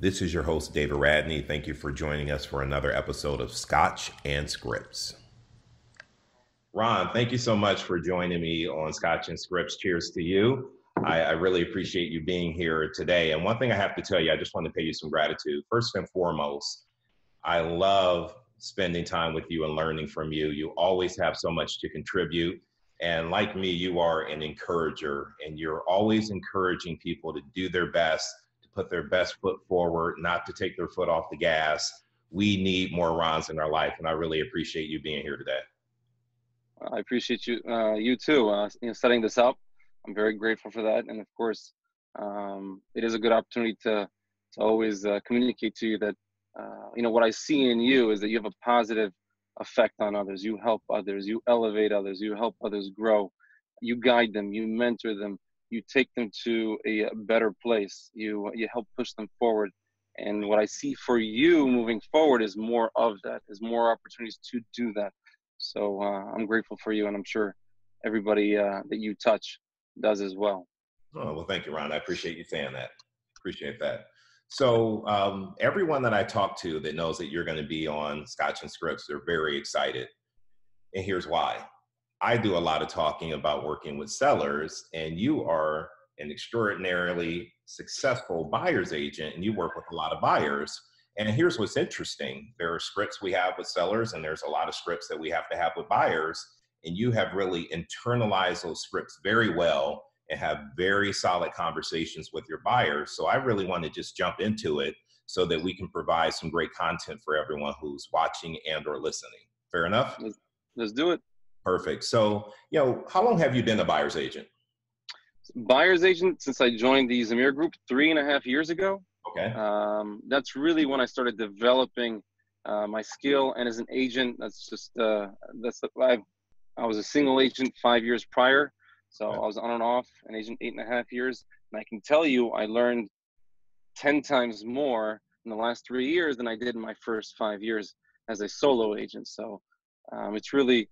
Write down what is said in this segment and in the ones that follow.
This is your host, David Radney. Thank you for joining us for another episode of Scotch and Scripts. Ron, thank you so much for joining me on Scotch and Scripts. Cheers to you. I, I, really appreciate you being here today. And one thing I have to tell you, I just want to pay you some gratitude. First and foremost, I love spending time with you and learning from you. You always have so much to contribute. And like me, you are an encourager, and you're always encouraging people to do their best, put their best foot forward, not to take their foot off the gas. We need more Rons in our life, and I really appreciate you being here today. I appreciate you, uh, you too, uh, you know, setting this up. I'm very grateful for that, and of course, um, it is a good opportunity to to always uh, communicate to you that uh, you know what I see in you is that you have a positive effect on others. You help others. You elevate others. You help others grow. You guide them. You mentor them. You take them to a better place. You you help push them forward. And what I see for you moving forward is more of that. Is more opportunities to do that. So uh, I'm grateful for you, and I'm sure everybody uh, that you touch does as well. Oh well, thank you, Ron. I appreciate you saying that. Appreciate that. So um, everyone that I talk to that knows that you're going to be on Scotch and Scripts, they're very excited. And here's why. I do a lot of talking about working with sellers, and you are an extraordinarily successful buyer's agent, and you work with a lot of buyers. And here's what's interesting there are scripts we have with sellers, and there's a lot of scripts that we have to have with buyers. And you have really internalized those scripts very well and have very solid conversations with your buyers. So I really want to just jump into it so that we can provide some great content for everyone who's watching and or listening. Fair enough? Let's, let's do it. Perfect. So, you know, how long have you been a buyer's agent? Buyer's agent since I joined the Zamir Group three and a half years ago. Okay. Um, that's really when I started developing uh, my skill, and as an agent, that's just uh, that's I I was a single agent five years prior, so I was on and off an agent eight and a half years, and I can tell you I learned ten times more in the last three years than I did in my first five years as a solo agent. So um, it's really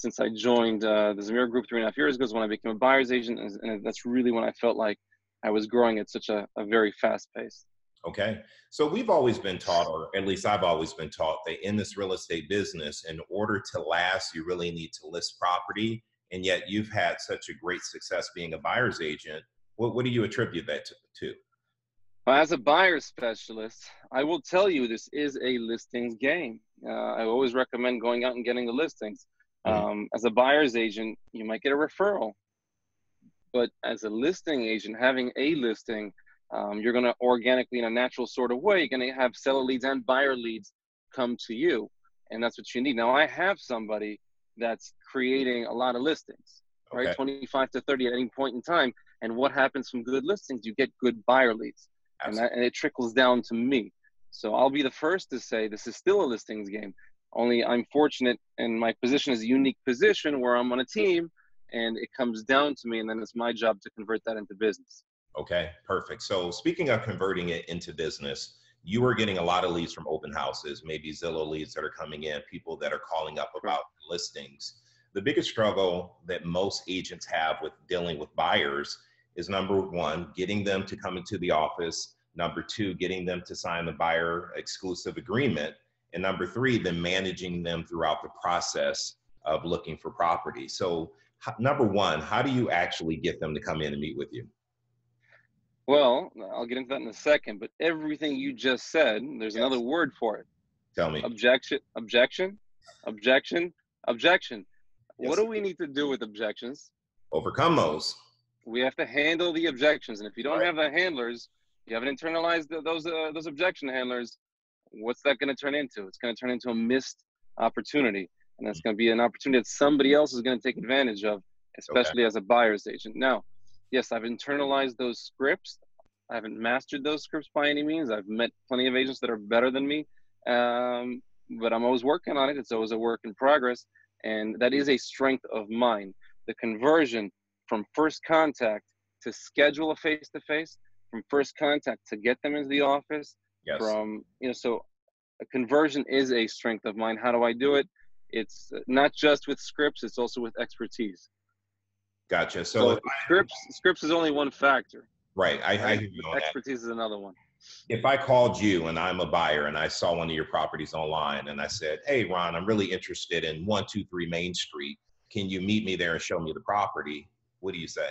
since I joined uh, the Zamir Group three and a half years ago is when I became a buyer's agent, and that's really when I felt like I was growing at such a, a very fast pace. Okay. So we've always been taught, or at least I've always been taught, that in this real estate business, in order to last, you really need to list property and yet you've had such a great success being a buyer's agent. What, what do you attribute that to, to? As a buyer specialist, I will tell you this is a listings game. Uh, I always recommend going out and getting the listings. Mm-hmm. Um, as a buyer's agent, you might get a referral, but as a listing agent, having a listing, um, you're going to organically, in a natural sort of way, you're going to have seller leads and buyer leads come to you, and that's what you need. Now, I have somebody that's creating a lot of listings, okay. right? 25 to 30 at any point in time. And what happens from good listings? You get good buyer leads, and, that, and it trickles down to me. So I'll be the first to say this is still a listings game. Only I'm fortunate, and my position is a unique position where I'm on a team, and it comes down to me, and then it's my job to convert that into business. Okay, perfect. So speaking of converting it into business, you are getting a lot of leads from open houses, maybe Zillow leads that are coming in, people that are calling up about listings. The biggest struggle that most agents have with dealing with buyers is number one, getting them to come into the office. Number two, getting them to sign the buyer exclusive agreement. And number three, then managing them throughout the process of looking for property. So, number one, how do you actually get them to come in and meet with you? Well, I'll get into that in a second, but everything you just said, there's yes. another word for it. Tell me. Objection, objection, objection, objection. Yes. What do we need to do with objections? Overcome those. We have to handle the objections, and if you don't right. have the handlers, you haven't internalized those uh, those objection handlers. What's that going to turn into? It's going to turn into a missed opportunity, and that's going to be an opportunity that somebody else is going to take advantage of, especially okay. as a buyer's agent. Now, yes, I've internalized those scripts. I haven't mastered those scripts by any means. I've met plenty of agents that are better than me, um, but I'm always working on it. It's always a work in progress, and that is a strength of mine. The conversion from first contact to schedule a face to face, from first contact to get them into the office, yes. from you know, so a conversion is a strength of mine. How do I do it? It's not just with scripts; it's also with expertise. Gotcha. So, so scripts scripts is only one factor. Right. I, I expertise is another one. if I called you and I'm a buyer and I saw one of your properties online and I said, Hey, Ron, I'm really interested in 123 Main Street. Can you meet me there and show me the property? What do you say?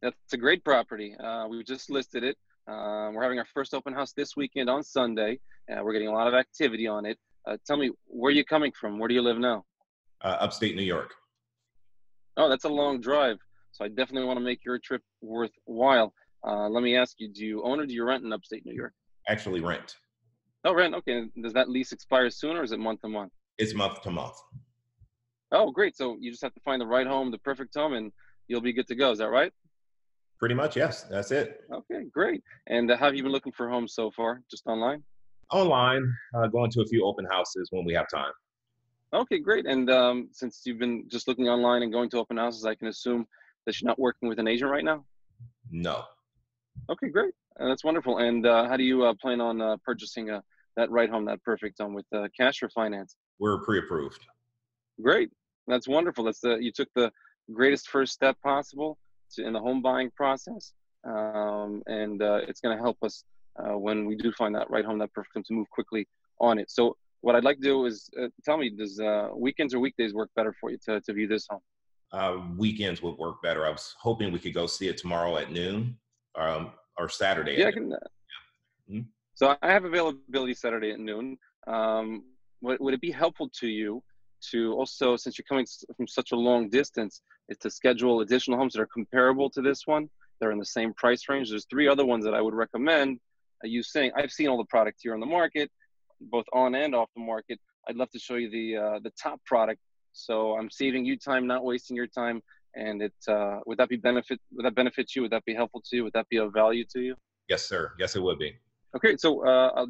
That's a great property. Uh, we just listed it. Uh, we're having our first open house this weekend on Sunday. Uh, we're getting a lot of activity on it. Uh, tell me, where are you coming from? Where do you live now? Uh, upstate New York. Oh, that's a long drive. So I definitely want to make your trip worthwhile. Uh, let me ask you: Do you own or do you rent in upstate New York? Actually, rent. Oh, rent. Okay. Does that lease expire soon, or is it month to month? It's month to month. Oh, great. So you just have to find the right home, the perfect home, and you'll be good to go. Is that right? Pretty much, yes. That's it. Okay, great. And uh, have you been looking for homes so far? Just online? Online, uh, going to a few open houses when we have time. Okay, great. And um, since you've been just looking online and going to open houses, I can assume that you're not working with an agent right now. No. Okay, great. Uh, that's wonderful. And uh, how do you uh, plan on uh, purchasing uh, that right home, that perfect home, with uh, cash or finance? We're pre-approved. Great. That's wonderful. That's the you took the greatest first step possible to, in the home buying process, um, and it's going to help us when we do find that right home, that perfect home, to move quickly on it. So what I'd like to do is tell me, does weekends or weekdays work better for you to, to view this home? uh, weekends would work better. I was hoping we could go see it tomorrow at noon um, or Saturday. Yeah, I can. Uh, yeah. Mm-hmm. So I have availability Saturday at noon. Um, would, would it be helpful to you to also, since you're coming from such a long distance, is to schedule additional homes that are comparable to this one? They're in the same price range. There's three other ones that I would recommend uh, you saying. I've seen all the product here on the market, both on and off the market. I'd love to show you the uh, the top product so I'm saving you time, not wasting your time. And it uh, would that be benefit? Would that benefit you? Would that be helpful to you? Would that be of value to you? Yes, sir. Yes, it would be. Okay, so uh,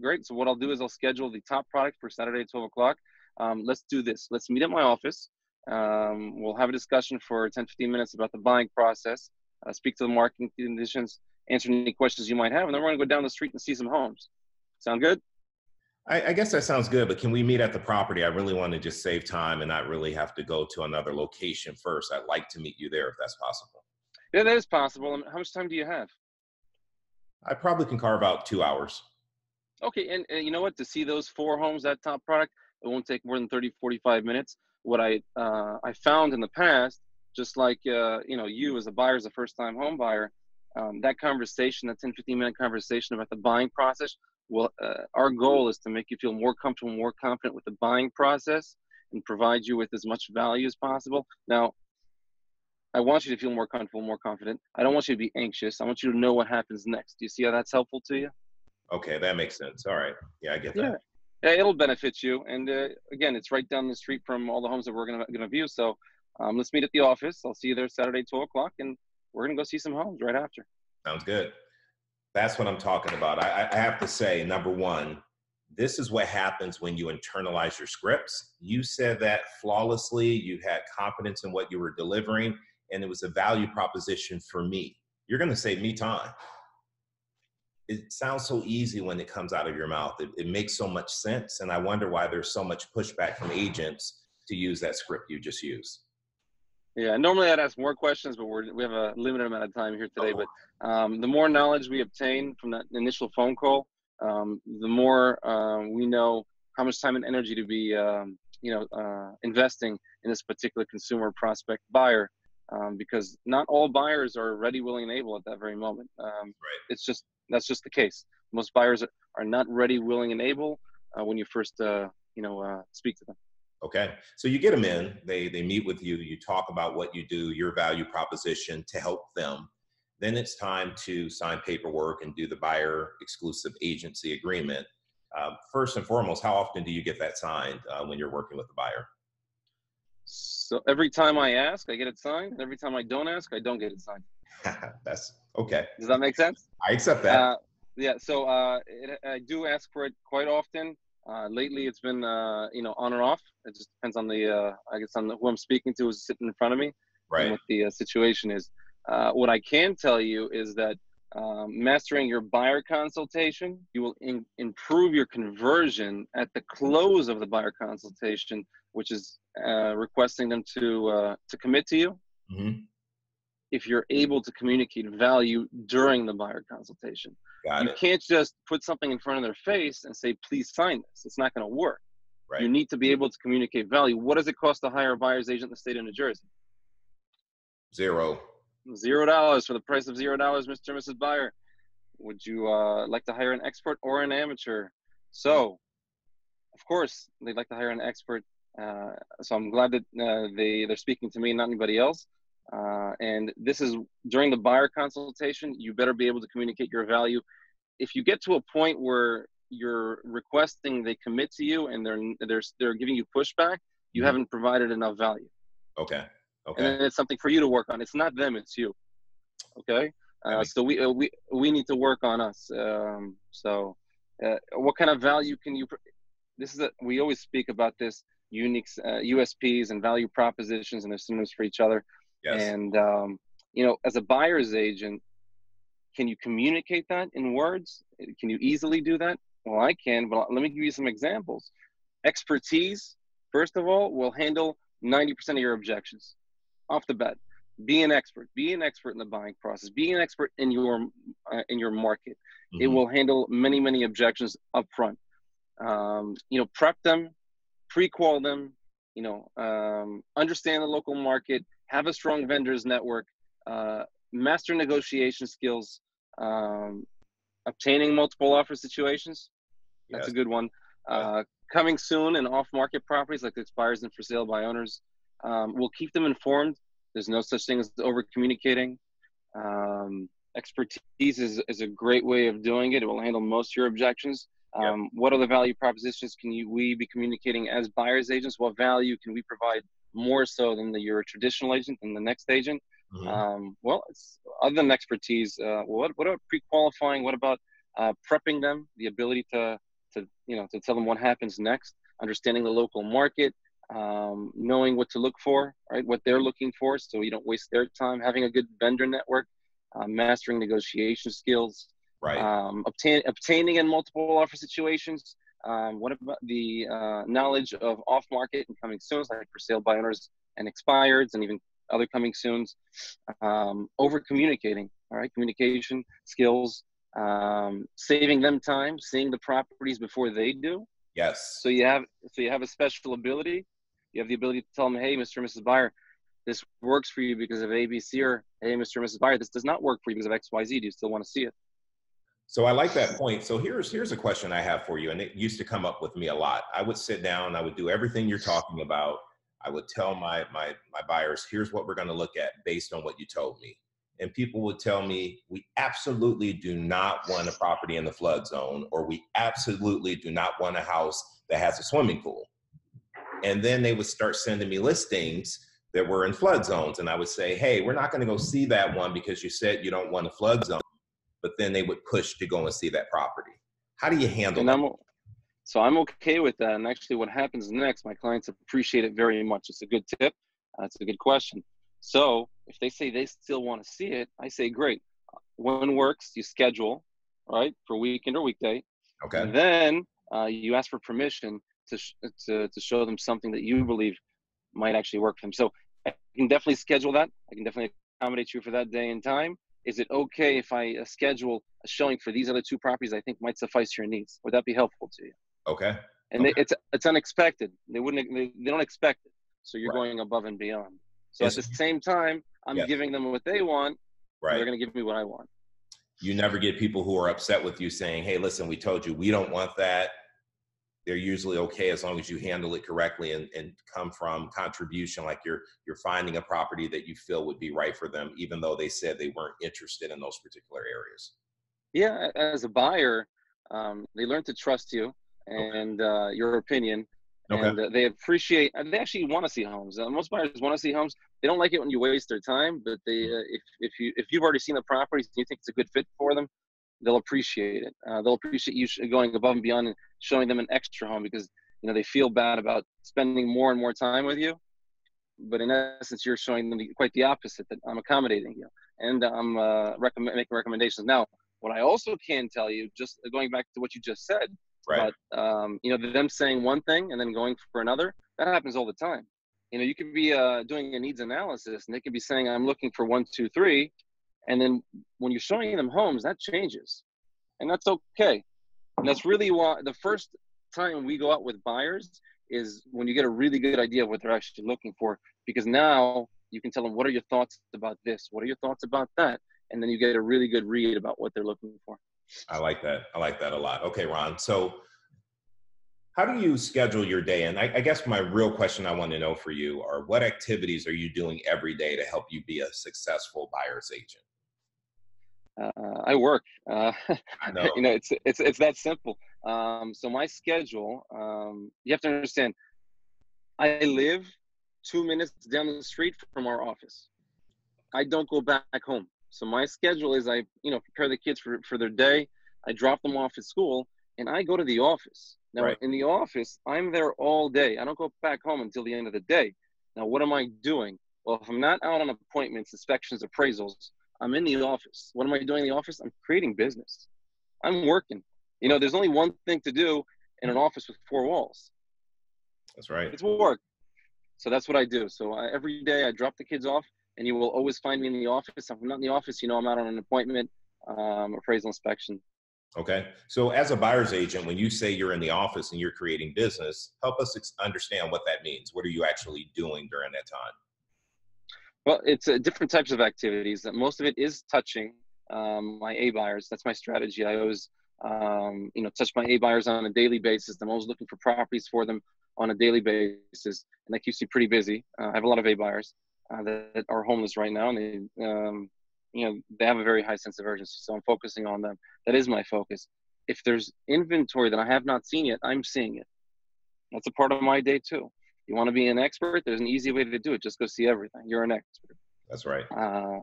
great. So what I'll do is I'll schedule the top product for Saturday at 12 o'clock. Um, let's do this. Let's meet at my office. Um, we'll have a discussion for 10, 15 minutes about the buying process, uh, speak to the marketing conditions, answer any questions you might have, and then we're going to go down the street and see some homes. Sound good? I, I, guess that sounds good, but can we meet at the property? I really want to just save time and not really have to go to another location first. I'd like to meet you there if that's possible. Yeah, that is possible. How much time do you have? I probably can carve out two hours. Okay, and, and you know what? To see those four homes, that top product, it won't take more than 30, 45 minutes. What I uh, I found in the past, just like uh, you know, you as a buyer, as a first-time home buyer, um, that conversation, that 10, 15 minute conversation about the buying process well, uh, our goal is to make you feel more comfortable, more confident with the buying process and provide you with as much value as possible. Now, I want you to feel more comfortable, more confident. I don't want you to be anxious. I want you to know what happens next. Do you see how that's helpful to you? Okay, that makes sense. All right. Yeah, I get that. Yeah it'll benefit you. And uh, again, it's right down the street from all the homes that we're going to view. So um, let's meet at the office. I'll see you there Saturday, 12 o'clock, and we're going to go see some homes right after. Sounds good. That's what I'm talking about. I, I have to say, number one, this is what happens when you internalize your scripts. You said that flawlessly. You had confidence in what you were delivering, and it was a value proposition for me. You're going to save me time. It sounds so easy when it comes out of your mouth. It, it makes so much sense. And I wonder why there's so much pushback from agents to use that script you just used. Yeah, normally I'd ask more questions, but we're, we have a limited amount of time here today. Oh. But um, the more knowledge we obtain from that initial phone call, um, the more uh, we know how much time and energy to be, um, you know, uh, investing in this particular consumer prospect buyer, um, because not all buyers are ready, willing, and able at that very moment. Um, right. It's just that's just the case. Most buyers are not ready, willing, and able uh, when you first, uh, you know, uh, speak to them. Okay. So you get them in, they, they meet with you, you talk about what you do, your value proposition to help them. Then it's time to sign paperwork and do the buyer exclusive agency agreement. Uh, first and foremost, how often do you get that signed uh, when you're working with the buyer? So every time I ask, I get it signed. And every time I don't ask, I don't get it signed. That's okay. Does that make sense? I accept that. Uh, yeah. So uh, it, I do ask for it quite often. Uh, lately, it's been uh, you know on or off. It just depends on the uh, I guess on the, who I'm speaking to is sitting in front of me, right? And what the uh, situation is. Uh, what I can tell you is that um, mastering your buyer consultation, you will in, improve your conversion at the close of the buyer consultation, which is uh, requesting them to to commit to you. Mm-hmm. If you're able to communicate value during the buyer consultation. Got you it. can't just put something in front of their face and say, please sign this. It's not going to work. Right. You need to be able to communicate value. What does it cost to hire a buyer's agent in the state of New Jersey? Zero. Zero dollars for the price of zero dollars, Mr. and Mrs. Buyer. Would you uh, like to hire an expert or an amateur? So, of course, they'd like to hire an expert. Uh, so I'm glad that uh, they they're speaking to me, not anybody else. Uh, and this is during the buyer consultation. You better be able to communicate your value. If you get to a point where you're requesting they commit to you and they're they're they're giving you pushback, you Mhm. haven't provided enough value Okay. and Okay. then it's something for you to work on. It's not them, it's you. Okay, uh, so we uh, we we need to work on us. Um, so, uh, what kind of value can you? pr- This is a, we always speak about this unique uh, USPs and value propositions, and they're synonyms for each other. Yes. And um, you know, as a buyer's agent, can you communicate that in words? Can you easily do that? Well, I can, but let me give you some examples. Expertise, first of all, will handle 90% of your objections off the bat. Be an expert. Be an expert in the buying process. Be an expert in your uh, in your market. It Mhm. will handle many many objections up front. Um, you know, prep them, pre-qual them. You know, um, understand the local market. Have a strong vendors network. Uh, master negotiation skills. Um, obtaining multiple offer situations. That's Yes. a good one. Uh, coming soon and off-market properties like expires and for sale by owners. Um, we'll keep them informed. There's no such thing as over communicating. Um, expertise is, is a great way of doing it. It will handle most of your objections. Um, What other value propositions can you we be communicating as buyers agents? What value can we provide more so than the, your traditional agent and the next agent? Mhm. Um, well, it's other than expertise. Uh, what what about pre-qualifying? What about uh, prepping them? The ability to to you know to tell them what happens next. Understanding the local market, um, knowing what to look for, right? What they're looking for, so you don't waste their time. Having a good vendor network, uh, mastering negotiation skills, right. um, obtain, obtaining in multiple offer situations. Um, what about the uh, knowledge of off-market and coming soons, like for sale by owners and expireds, and even other coming soons? Um, over communicating, all right, communication skills, um, saving them time, seeing the properties before they do. yes. So you have so you have a special ability. You have the ability to tell them, hey, Mr. and Mrs. Buyer, this works for you because of ABC, or hey, Mr. and Mrs. Buyer, this does not work for you because of XYZ. Do you still want to see it? So I like that point. So here's here's a question I have for you, and it used to come up with me a lot. I would sit down, I would do everything you're talking about. I would tell my my my buyers, here's what we're going to look at based on what you told me. And people would tell me, we absolutely do not want a property in the flood zone, or we absolutely do not want a house that has a swimming pool. And then they would start sending me listings that were in flood zones. And I would say, hey, we're not going to go see that one because you said you don't want a flood zone but then they would push to go and see that property. How do you handle and that? I'm so I'm okay with that. And actually, what happens next, my clients appreciate it very much. It's a good tip. That's a good question. So if they say they still want to see it, I say great. When works, you schedule, right, for weekend or weekday. Okay. And then uh, you ask for permission to, sh- to to show them something that you believe might actually work for them. So I can definitely schedule that. I can definitely accommodate you for that day and time. Is it okay if I uh, schedule a showing for these other two properties I think might suffice your needs? Would that be helpful to you? Okay. And they, it's it's unexpected. They wouldn't they, they don't expect it. So you're Right. going above and beyond. So Yes. at the same time, I'm Yes. giving them what they want. Right. They're going to give me what I want. You never get people who are upset with you saying, "Hey, listen, we told you we don't want that." They're usually okay as long as you handle it correctly and, and come from contribution, like you're you're finding a property that you feel would be right for them, even though they said they weren't interested in those particular areas. Yeah, as a buyer, um, they learn to trust you and uh, your opinion, Okay. and uh, they appreciate. And they actually want to see homes. Uh, most buyers want to see homes. They don't like it when you waste their time, but they, Mm-hmm. uh, if if you if you've already seen the properties and you think it's a good fit for them, they'll appreciate it. Uh, they'll appreciate you going above and beyond and showing them an extra home because you know they feel bad about spending more and more time with you. But in essence, you're showing them the, quite the opposite that I'm accommodating you and I'm uh, recommend making recommendations. Now, what I also can tell you, just going back to what you just said, Right. but um, you know them saying one thing and then going for another, that happens all the time. you know, you could be uh, doing a needs analysis and they could be saying, I'm looking for one, two, three. And then when you're showing them homes, that changes. And that's okay. And that's really why the first time we go out with buyers is when you get a really good idea of what they're actually looking for. Because now you can tell them, what are your thoughts about this? What are your thoughts about that? And then you get a really good read about what they're looking for. I like that. I like that a lot. Okay, Ron. So how do you schedule your day? And I, I, guess my real question I want to know for you are what activities are you doing every day to help you be a successful buyer's agent? Uh, I work. Uh, know. you know, it's it's it's that simple. Um, so my schedule, um, you have to understand. I live two minutes down the street from our office. I don't go back home. So my schedule is I, you know, prepare the kids for for their day. I drop them off at school, and I go to the office. Now, right. in the office, I'm there all day. I don't go back home until the end of the day. Now, what am I doing? Well, if I'm not out on appointments, inspections, appraisals, I'm in the office. What am I doing in the office? I'm creating business. I'm working. You know, there's only one thing to do in an office with four walls. That's right. It's work. So that's what I do. So I, every day I drop the kids off, and you will always find me in the office. If I'm not in the office, you know I'm out on an appointment, um, appraisal inspection. Okay. So, as a buyer's agent, when you say you're in the office and you're creating business, help us ex- understand what that means. What are you actually doing during that time? Well, it's uh, different types of activities. That Most of it is touching um, my A buyers. That's my strategy. I always, um, you know, touch my A buyers on a daily basis. I'm always looking for properties for them on a daily basis, and that keeps me pretty busy. Uh, I have a lot of A buyers uh, that, are homeless right now, and they um, you know they have a very high sense of urgency so i'm focusing on them that is my focus if there's inventory that i have not seen yet i'm seeing it that's a part of my day too you want to be an expert? There's an easy way to do it. Just go see everything. You're an expert. That's right. Uh,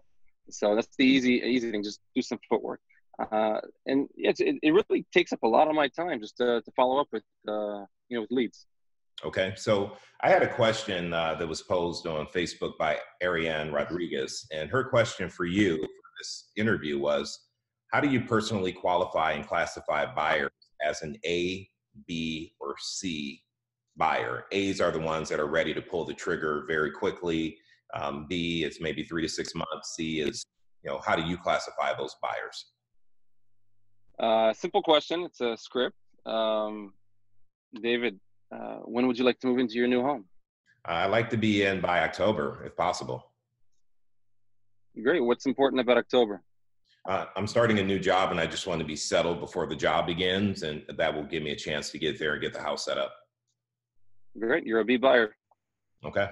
so that's the easy easy thing. Just do some footwork. Uh, and it, it really takes up a lot of my time just to, to follow up with uh, you know with leads. Okay, so I had a question uh, that was posed on Facebook by Ariane Rodriguez, and her question for you for this interview was, how do you personally qualify and classify buyers as an A, B, or C buyer? A's are the ones that are ready to pull the trigger very quickly. Um, B is maybe three to six months. C is, you know, how do you classify those buyers? Uh, simple question. It's a script. Um, David, uh, when would you like to move into your new home? I'd like to be in by October, if possible. Great. What's important about October? Uh, I'm starting a new job and I just want to be settled before the job begins, and that will give me a chance to get there and get the house set up. Great. You're a B buyer. Okay.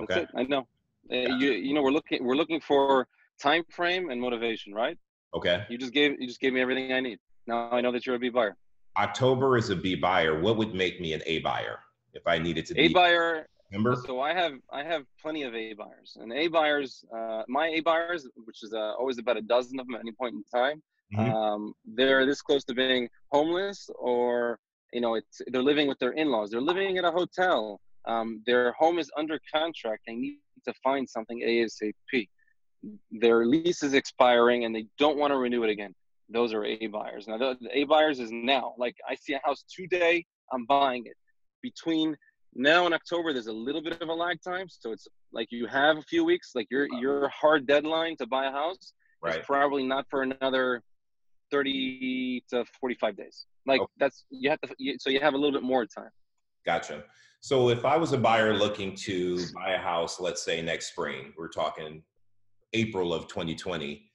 Okay. I know. Uh, you you know we're looking we're looking for time frame and motivation, right? Okay. You just gave you just gave me everything I need. Now I know that you're a B buyer. October is a B buyer. What would make me an A buyer if I needed to? Be a buyer. Remember? So I have I have plenty of A buyers, and A buyers, uh, my A buyers, which is uh, always about a dozen of them at any point in time, mm-hmm. um, they're this close to being homeless, or you know, it's they're living with their in-laws. They're living at a hotel. Um, their home is under contract. They need to find something ASAP. Their lease is expiring, and they don't want to renew it again those are A buyers. Now, the, the A buyers is now. Like I see a house today, I'm buying it. Between now and October, there's a little bit of a lag time, so it's like you have a few weeks. Like your your hard deadline to buy a house right. is probably not for another 30 to 45 days. Like okay. that's you have to. You, so you have a little bit more time. Gotcha. So if I was a buyer looking to buy a house, let's say next spring, we're talking April of 2020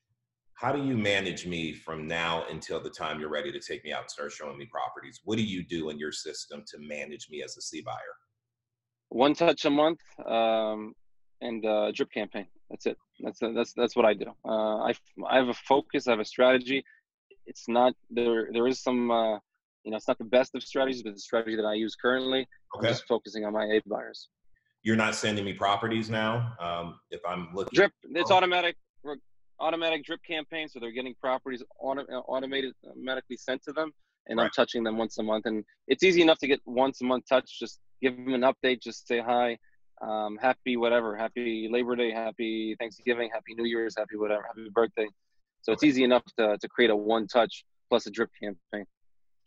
how do you manage me from now until the time you're ready to take me out and start showing me properties? What do you do in your system to manage me as a C buyer? One touch a month um, and a drip campaign. That's it. That's that's that's what I do. Uh, I I have a focus. I have a strategy. It's not there. There is some. Uh, you know, it's not the best of strategies, but the strategy that I use currently. Okay. I'm just focusing on my A buyers. You're not sending me properties now. Um, if I'm looking, drip. It's oh. automatic automatic drip campaign, so they're getting properties auto, uh, automated, automatically sent to them, and right. I'm touching them once a month. And it's easy enough to get once a month touch. Just give them an update. Just say hi, um, happy whatever, happy Labor Day, happy Thanksgiving, happy New Year's, happy whatever, happy birthday. So it's easy enough to to create a one touch plus a drip campaign.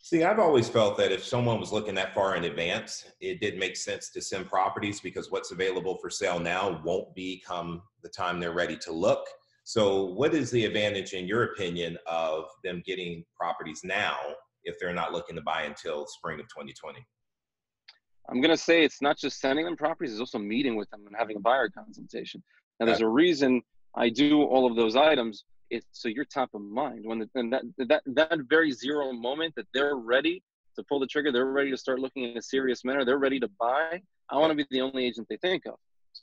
See, I've always felt that if someone was looking that far in advance, it did make sense to send properties because what's available for sale now won't become the time they're ready to look. So, what is the advantage, in your opinion, of them getting properties now if they're not looking to buy until spring of 2020? I'm going to say it's not just sending them properties, it's also meeting with them and having a buyer consultation. Now, there's a reason I do all of those items it's so you're top of mind when the, and that that that very zero moment that they're ready to pull the trigger, they're ready to start looking in a serious manner, they're ready to buy. I want to be the only agent they think of.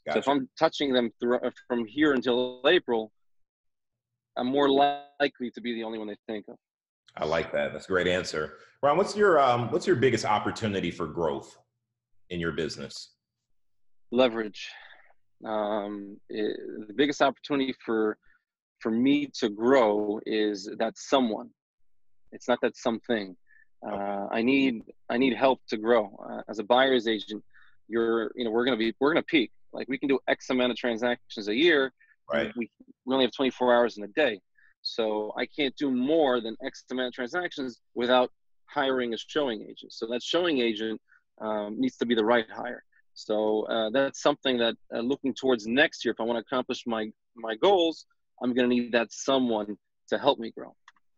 Gotcha. So if I'm touching them through, from here until April, I'm more likely to be the only one they think of. I like that. That's a great answer. Ron, what's your um, what's your biggest opportunity for growth in your business? Leverage. Um, it, the biggest opportunity for for me to grow is that someone. It's not that something. Uh, I need I need help to grow. Uh, as a buyer's agent, you're you know we're gonna be we're gonna peak. Like we can do X amount of transactions a year. Right. We, we only have 24 hours in a day, so I can't do more than X amount of transactions without hiring a showing agent. So that showing agent um, needs to be the right hire. So uh, that's something that uh, looking towards next year, if I want to accomplish my my goals, I'm going to need that someone to help me grow.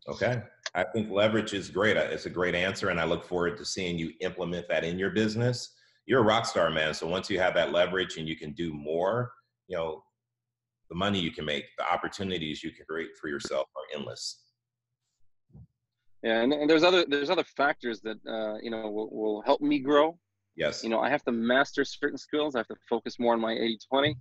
Okay. I think leverage is great. It's a great answer, and I look forward to seeing you implement that in your business. You're a rock star, man. So once you have that leverage and you can do more, you know, the money you can make, the opportunities you can create for yourself are endless. Yeah, and, and there's other there's other factors that uh, you know will, will help me grow. Yes. You know, I have to master certain skills. I have to focus more on my 80-20.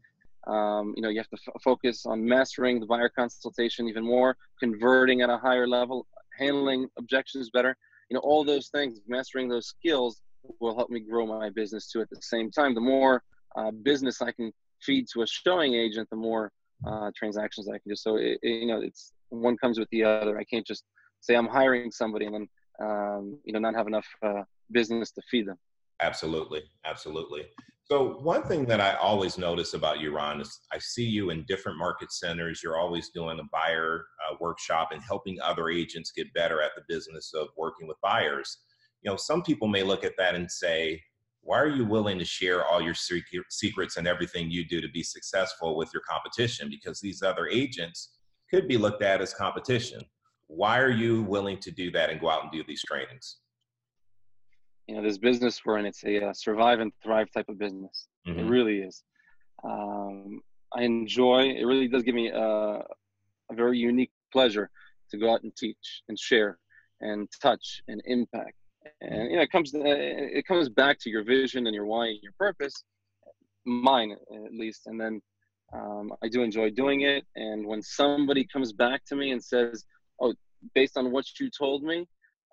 Um, you know, you have to f- focus on mastering the buyer consultation even more, converting at a higher level, handling objections better. You know, all those things, mastering those skills will help me grow my business too. At the same time, the more uh, business I can feed to a showing agent, the more uh, transactions I can do. So, it, it, you know, it's one comes with the other. I can't just say I'm hiring somebody and then, um, you know, not have enough uh, business to feed them. Absolutely, absolutely. So one thing that I always notice about you, Ron, is I see you in different market centers. You're always doing a buyer uh, workshop and helping other agents get better at the business of working with buyers. You know, some people may look at that and say, why are you willing to share all your secrets and everything you do to be successful with your competition? Because these other agents could be looked at as competition. Why are you willing to do that and go out and do these trainings? You know this business we're in it's a uh, survive and thrive type of business. Mm-hmm. it really is. Um, i enjoy it really does give me a, a, very unique pleasure to go out and teach and share and touch and impact. And you know it comes uh, it comes back to your vision and your why and your purpose mine at least. And then um, i do enjoy doing it. And when somebody comes back to me and says oh based on what you told me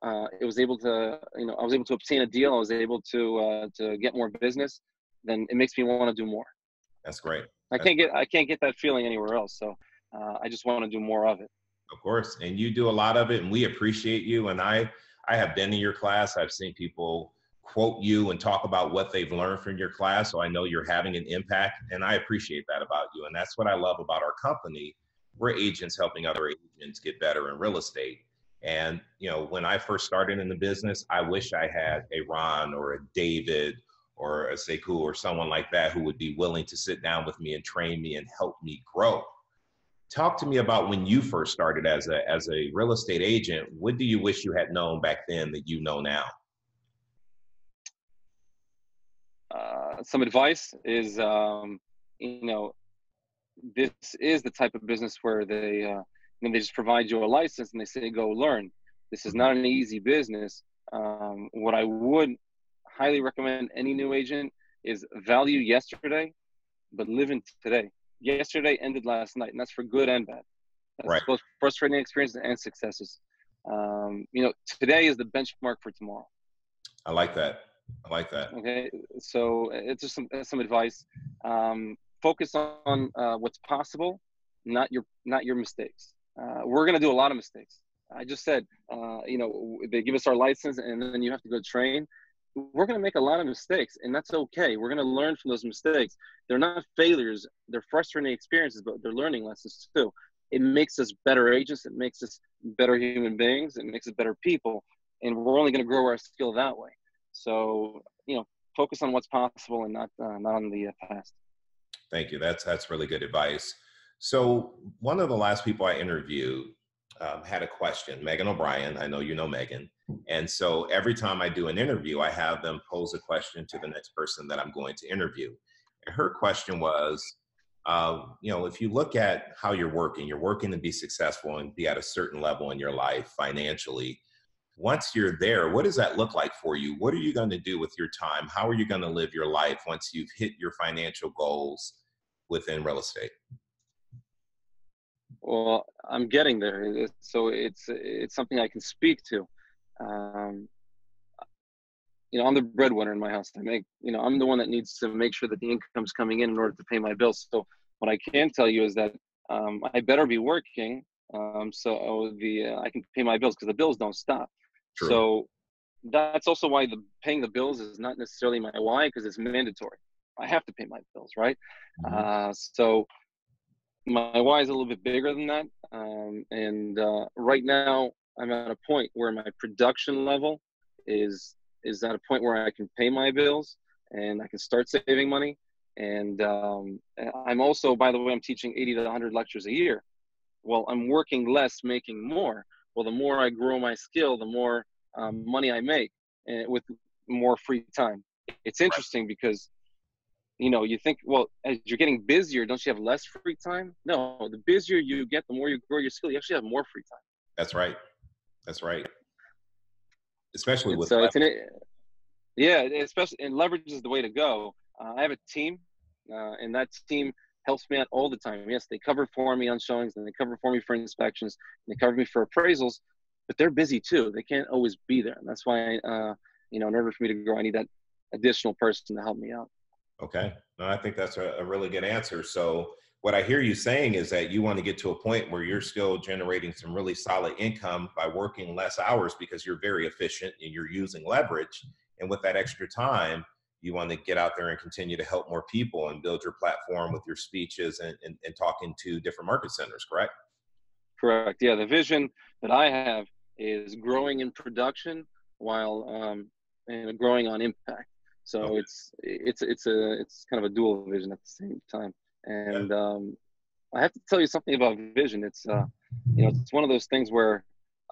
uh, it was able to, you know, I was able to obtain a deal. I was able to uh, to get more business. Then it makes me want to do more. That's great. I can't get I can't get that feeling anywhere else. So uh, I just want to do more of it. Of course, and you do a lot of it, and we appreciate you. And I I have been in your class. I've seen people quote you and talk about what they've learned from your class. So I know you're having an impact, and I appreciate that about you. And that's what I love about our company. We're agents helping other agents get better in real estate. And you know, when I first started in the business, I wish I had a Ron or a David or a Sekou or someone like that who would be willing to sit down with me and train me and help me grow. Talk to me about when you first started as a as a real estate agent. What do you wish you had known back then that you know now? Uh, some advice is, um, you know, this is the type of business where they uh, and they just provide you a license and they say go learn. This is not an easy business. Um, what I would highly recommend any new agent is value yesterday, but live in today. Yesterday ended last night, and that's for good and bad. That's right. both frustrating experiences and successes. Um, you know, today is the benchmark for tomorrow. I like that. I like that. Okay, so it's just some some advice. Um, focus on uh, what's possible, not your not your mistakes uh, we're going to do a lot of mistakes. I just said, uh, you know, they give us our license and then you have to go train. We're going to make a lot of mistakes, and that's okay. We're going to learn from those mistakes. They're not failures, they're frustrating experiences, but they're learning lessons too. It makes us better agents, it makes us better human beings, it makes us better people. and we're only going to grow our skill that way. So you know, focus on what's possible and not uh, not on the uh, past. Thank you. That's that's really good advice. So one of the last people I interviewed um, had a question, Megan O'Brien. I know you know Megan, and so every time I do an interview, I have them pose a question to the next person that I'm going to interview. And her question was, uh, you know, if you look at how you're working, you're working to be successful and be at a certain level in your life financially once you're there, what does that look like for you? What are you going to do with your time? How are you going to live your life once you've hit your financial goals within real estate? Well, I'm getting there, so it's it's something I can speak to. Um, you know, I'm the breadwinner in my house. I make, you know, I'm the one that needs to make sure that the income's coming in in order to pay my bills. So what I can tell you is that um, I better be working um, so the uh, I can pay my bills because the bills don't stop. True. So that's also why the paying the bills is not necessarily my why because it's mandatory. I have to pay my bills, right? Mm-hmm. Uh, so my why is a little bit bigger than that. Um, and uh, right now, I'm at a point where my production level is is at a point where I can pay my bills and I can start saving money. And um, I'm also, by the way, I'm teaching 80 to 100 lectures a year. Well, I'm working less, making more well the more i grow my skill the more um, money i make and eh, with more free time it's interesting because you know you think well as you're getting busier don't you have less free time no the busier you get the more you grow your skill you actually have more free time that's right that's right especially with uh, an, yeah especially and leverage is the way to go uh, i have a team uh, and that team helps me out all the time. Yes, they cover for me on showings and they cover for me for inspections and they cover me for appraisals, but they're busy too. They can't always be there. And that's why, uh, you know, in order for me to grow, I need that additional person to help me out. Okay. I think that's a, a really good answer. So, what I hear you saying is that you want to get to a point where you're still generating some really solid income by working less hours because you're very efficient and you're using leverage. And with that extra time, you want to get out there and continue to help more people and build your platform with your speeches and, and, and talking to different market centers, correct? Correct. Yeah, the vision that I have is growing in production while um, and growing on impact. So okay. it's it's it's a it's kind of a dual vision at the same time. And yeah. um, I have to tell you something about vision. It's uh, you know it's one of those things where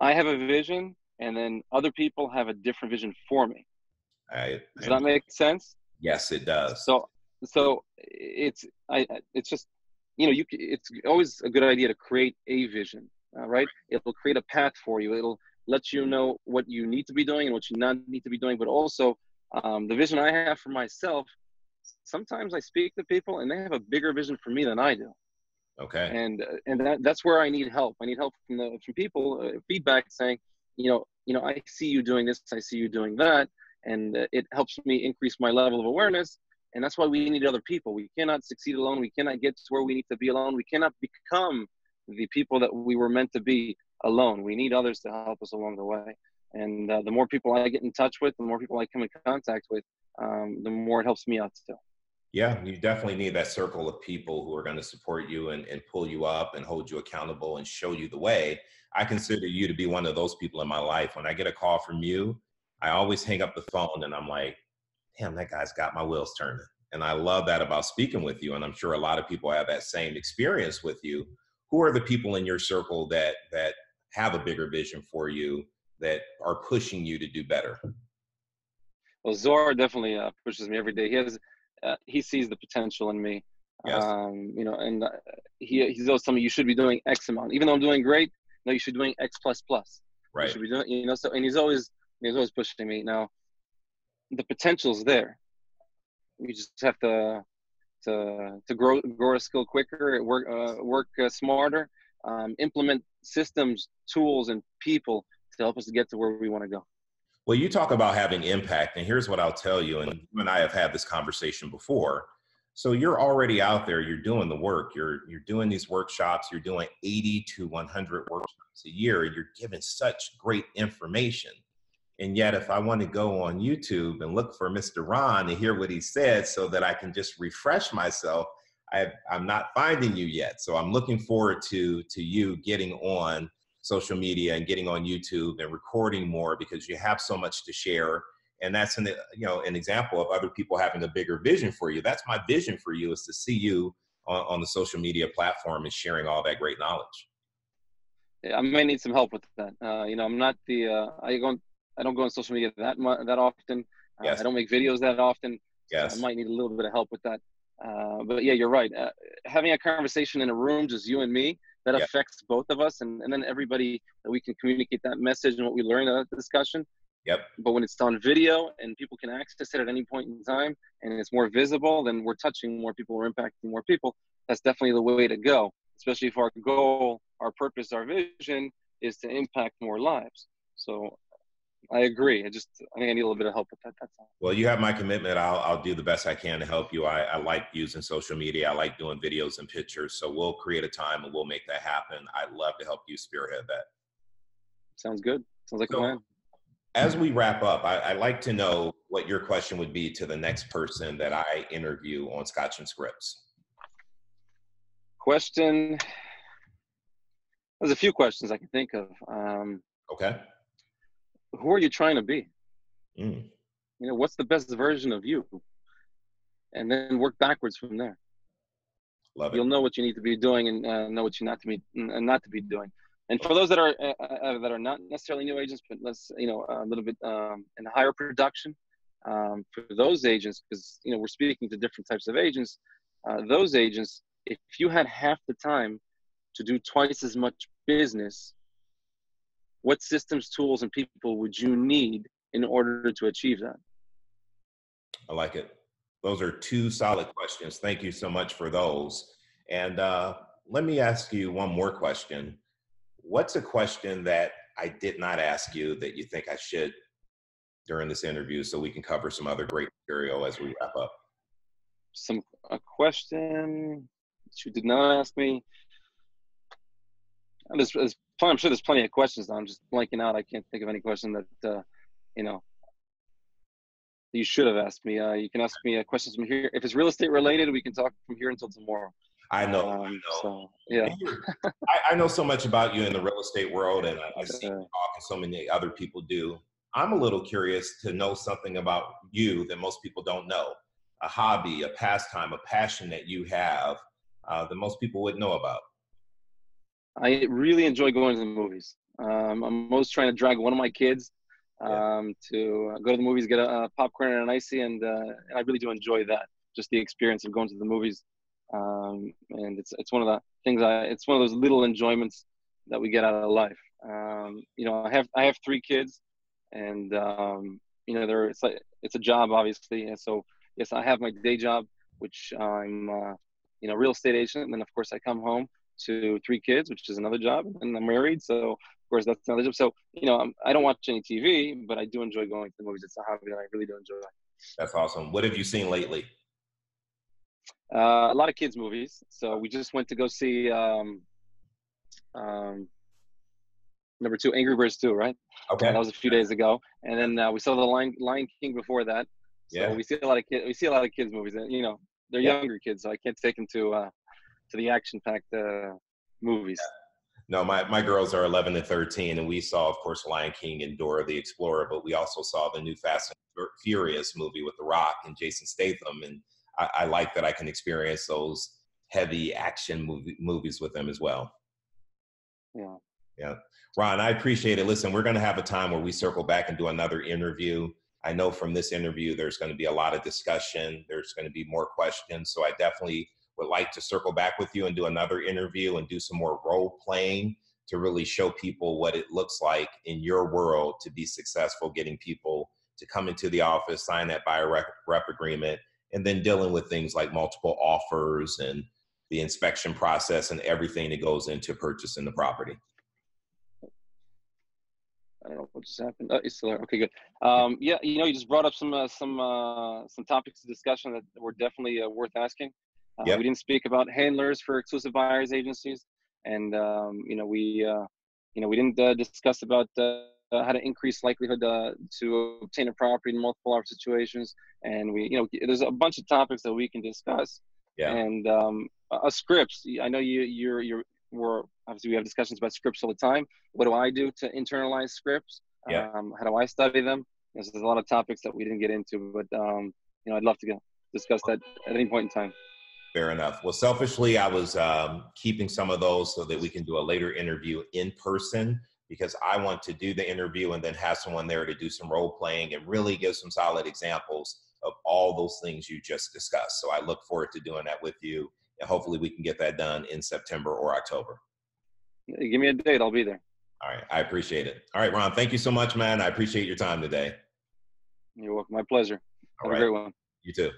I have a vision and then other people have a different vision for me. I, Does that make sense? Yes, it does. So, so it's I it's just you know you it's always a good idea to create a vision, uh, right? It'll create a path for you. It'll let you know what you need to be doing and what you not need to be doing, but also um, the vision I have for myself. Sometimes I speak to people and they have a bigger vision for me than I do. Okay. And uh, and that, that's where I need help. I need help from the from people, uh, feedback saying, you know, you know, I see you doing this, I see you doing that and uh, it helps me increase my level of awareness and that's why we need other people we cannot succeed alone we cannot get to where we need to be alone we cannot become the people that we were meant to be alone we need others to help us along the way and uh, the more people i get in touch with the more people i come in contact with um, the more it helps me out still yeah you definitely need that circle of people who are going to support you and, and pull you up and hold you accountable and show you the way i consider you to be one of those people in my life when i get a call from you I always hang up the phone and I'm like, damn, that guy's got my wheels turning. And I love that about speaking with you. And I'm sure a lot of people have that same experience with you. Who are the people in your circle that that have a bigger vision for you that are pushing you to do better? Well, Zor definitely uh, pushes me every day. He has, uh, he sees the potential in me. Yes. Um, you know, and uh, he he's always telling me you should be doing X amount, even though I'm doing great. No, you should be doing X plus plus. Right. You should be doing, you know. So, and he's always He's always pushing me. Now, the potential's there. We just have to to to grow grow a skill quicker, work uh, work uh, smarter, um, implement systems, tools, and people to help us get to where we want to go. Well, you talk about having impact, and here's what I'll tell you. And you and I have had this conversation before. So you're already out there. You're doing the work. You're you're doing these workshops. You're doing 80 to 100 workshops a year. You're giving such great information. And yet, if I want to go on YouTube and look for Mr. Ron and hear what he said so that I can just refresh myself, I, I, am not finding you yet. So I'm looking forward to, to you getting on social media and getting on YouTube and recording more because you have so much to share. And that's an you know an example of other people having a bigger vision for you. That's my vision for you is to see you on, on the social media platform and sharing all that great knowledge. Yeah, I may need some help with that. Uh, you know, I'm not the uh, I go I don't go on social media that that often. Uh, yes. I don't make videos that often. Yes. I might need a little bit of help with that. Uh, but yeah, you're right. Uh, having a conversation in a room, just you and me, that yep. affects both of us, and, and then everybody that we can communicate that message and what we learn in the discussion. Yep. But when it's on video and people can access it at any point in time, and it's more visible, then we're touching more people, we're impacting more people. That's definitely the way to go. Especially if our goal, our purpose, our vision is to impact more lives. So I agree. I just I think I need a little bit of help with that. That's all. Well, you have my commitment. I'll I'll do the best I can to help you. I, I like using social media. I like doing videos and pictures. So we'll create a time and we'll make that happen. I'd love to help you spearhead that. Sounds good. Sounds like so, a plan. As we wrap up, I, I'd like to know what your question would be to the next person that I interview on Scotch and Scripts. Question. There's a few questions I can think of. Um, okay who are you trying to be? Mm. You know, what's the best version of you? And then work backwards from there. Love. You'll know what you need to be doing and uh, know what you not to be and not to be doing. And for those that are uh, uh, uh, that are not necessarily new agents, but let's you know a little bit um, in higher production, um, for those agents, because you know we're speaking to different types of agents. Uh, those agents, if you had half the time to do twice as much business what systems, tools, and people would you need in order to achieve that? I like it. Those are two solid questions. Thank you so much for those. And uh, let me ask you one more question. What's a question that I did not ask you that you think I should during this interview so we can cover some other great material as we wrap up? Some a question that you did not ask me. There's, there's I'm sure there's plenty of questions. I'm just blanking out. I can't think of any question that uh, you know you should have asked me. Uh, you can ask me uh, questions from here. If it's real estate related, we can talk from here until tomorrow. I know. Um, I know. So, yeah. I, I, know so much about you in the real estate world, and I, I see you talk, and so many other people do. I'm a little curious to know something about you that most people don't know a hobby, a pastime, a passion that you have uh, that most people wouldn't know about. I really enjoy going to the movies. Um, I'm always trying to drag one of my kids um, yeah. to go to the movies, get a, a popcorn and an ICEE, and, uh, and I really do enjoy that. Just the experience of going to the movies, um, and it's it's one of the things I it's one of those little enjoyments that we get out of life. Um, you know, I have I have three kids, and um, you know, they're it's like it's a job obviously, and so yes, I have my day job, which I'm uh, you know real estate agent, and then of course I come home to three kids, which is another job, and I'm married, so of course that's another job. So you know, I'm, I do not watch any TV, but I do enjoy going to the movies. It's a hobby that I really do enjoy. That's awesome. What have you seen lately? Uh, a lot of kids movies. So we just went to go see um, um, number two, Angry Birds two, right? Okay. Uh, that was a few days ago, and then uh, we saw the Lion, Lion King before that. So yeah. we see a lot of kids. We see a lot of kids movies, and you know, they're yeah. younger kids, so I can't take them to uh, to the action-packed uh, movies. No, my, my girls are 11 and 13, and we saw, of course, Lion King and Dora the Explorer, but we also saw the new Fast and Furious movie with The Rock and Jason Statham, and I, I like that I can experience those heavy action movie, movies with them as well. Yeah. Yeah. Ron, I appreciate it. Listen, we're going to have a time where we circle back and do another interview. I know from this interview, there's going to be a lot of discussion. There's going to be more questions. So I definitely would like to circle back with you and do another interview and do some more role playing to really show people what it looks like in your world to be successful getting people to come into the office, sign that buyer rep, rep agreement, and then dealing with things like multiple offers and the inspection process and everything that goes into purchasing the property. I don't know what just happened. Oh, it's still there. Okay, good. Um, yeah, you know, you just brought up some uh, some uh, some topics of discussion that were definitely uh, worth asking. Uh, yep. We didn't speak about handlers for exclusive buyers agencies, and um, you know we uh, you know we didn't uh, discuss about uh, how to increase likelihood uh, to obtain a property in multiple offer situations, and we you know there's a bunch of topics that we can discuss. Yeah. And um, a scripts. I know you you're you're we're obviously we have discussions about scripts all the time. What do I do to internalize scripts? Yeah. Um, how do I study them? There's a lot of topics that we didn't get into, but um, you know, I'd love to get, discuss that at any point in time. Fair enough. Well, selfishly, I was um, keeping some of those so that we can do a later interview in person because I want to do the interview and then have someone there to do some role playing and really give some solid examples of all those things you just discussed. So I look forward to doing that with you. And hopefully we can get that done in September or October. Give me a date, I'll be there. All right. I appreciate it. All right, Ron, thank you so much, man. I appreciate your time today. You're welcome. My pleasure. All Have right. a great one. You too.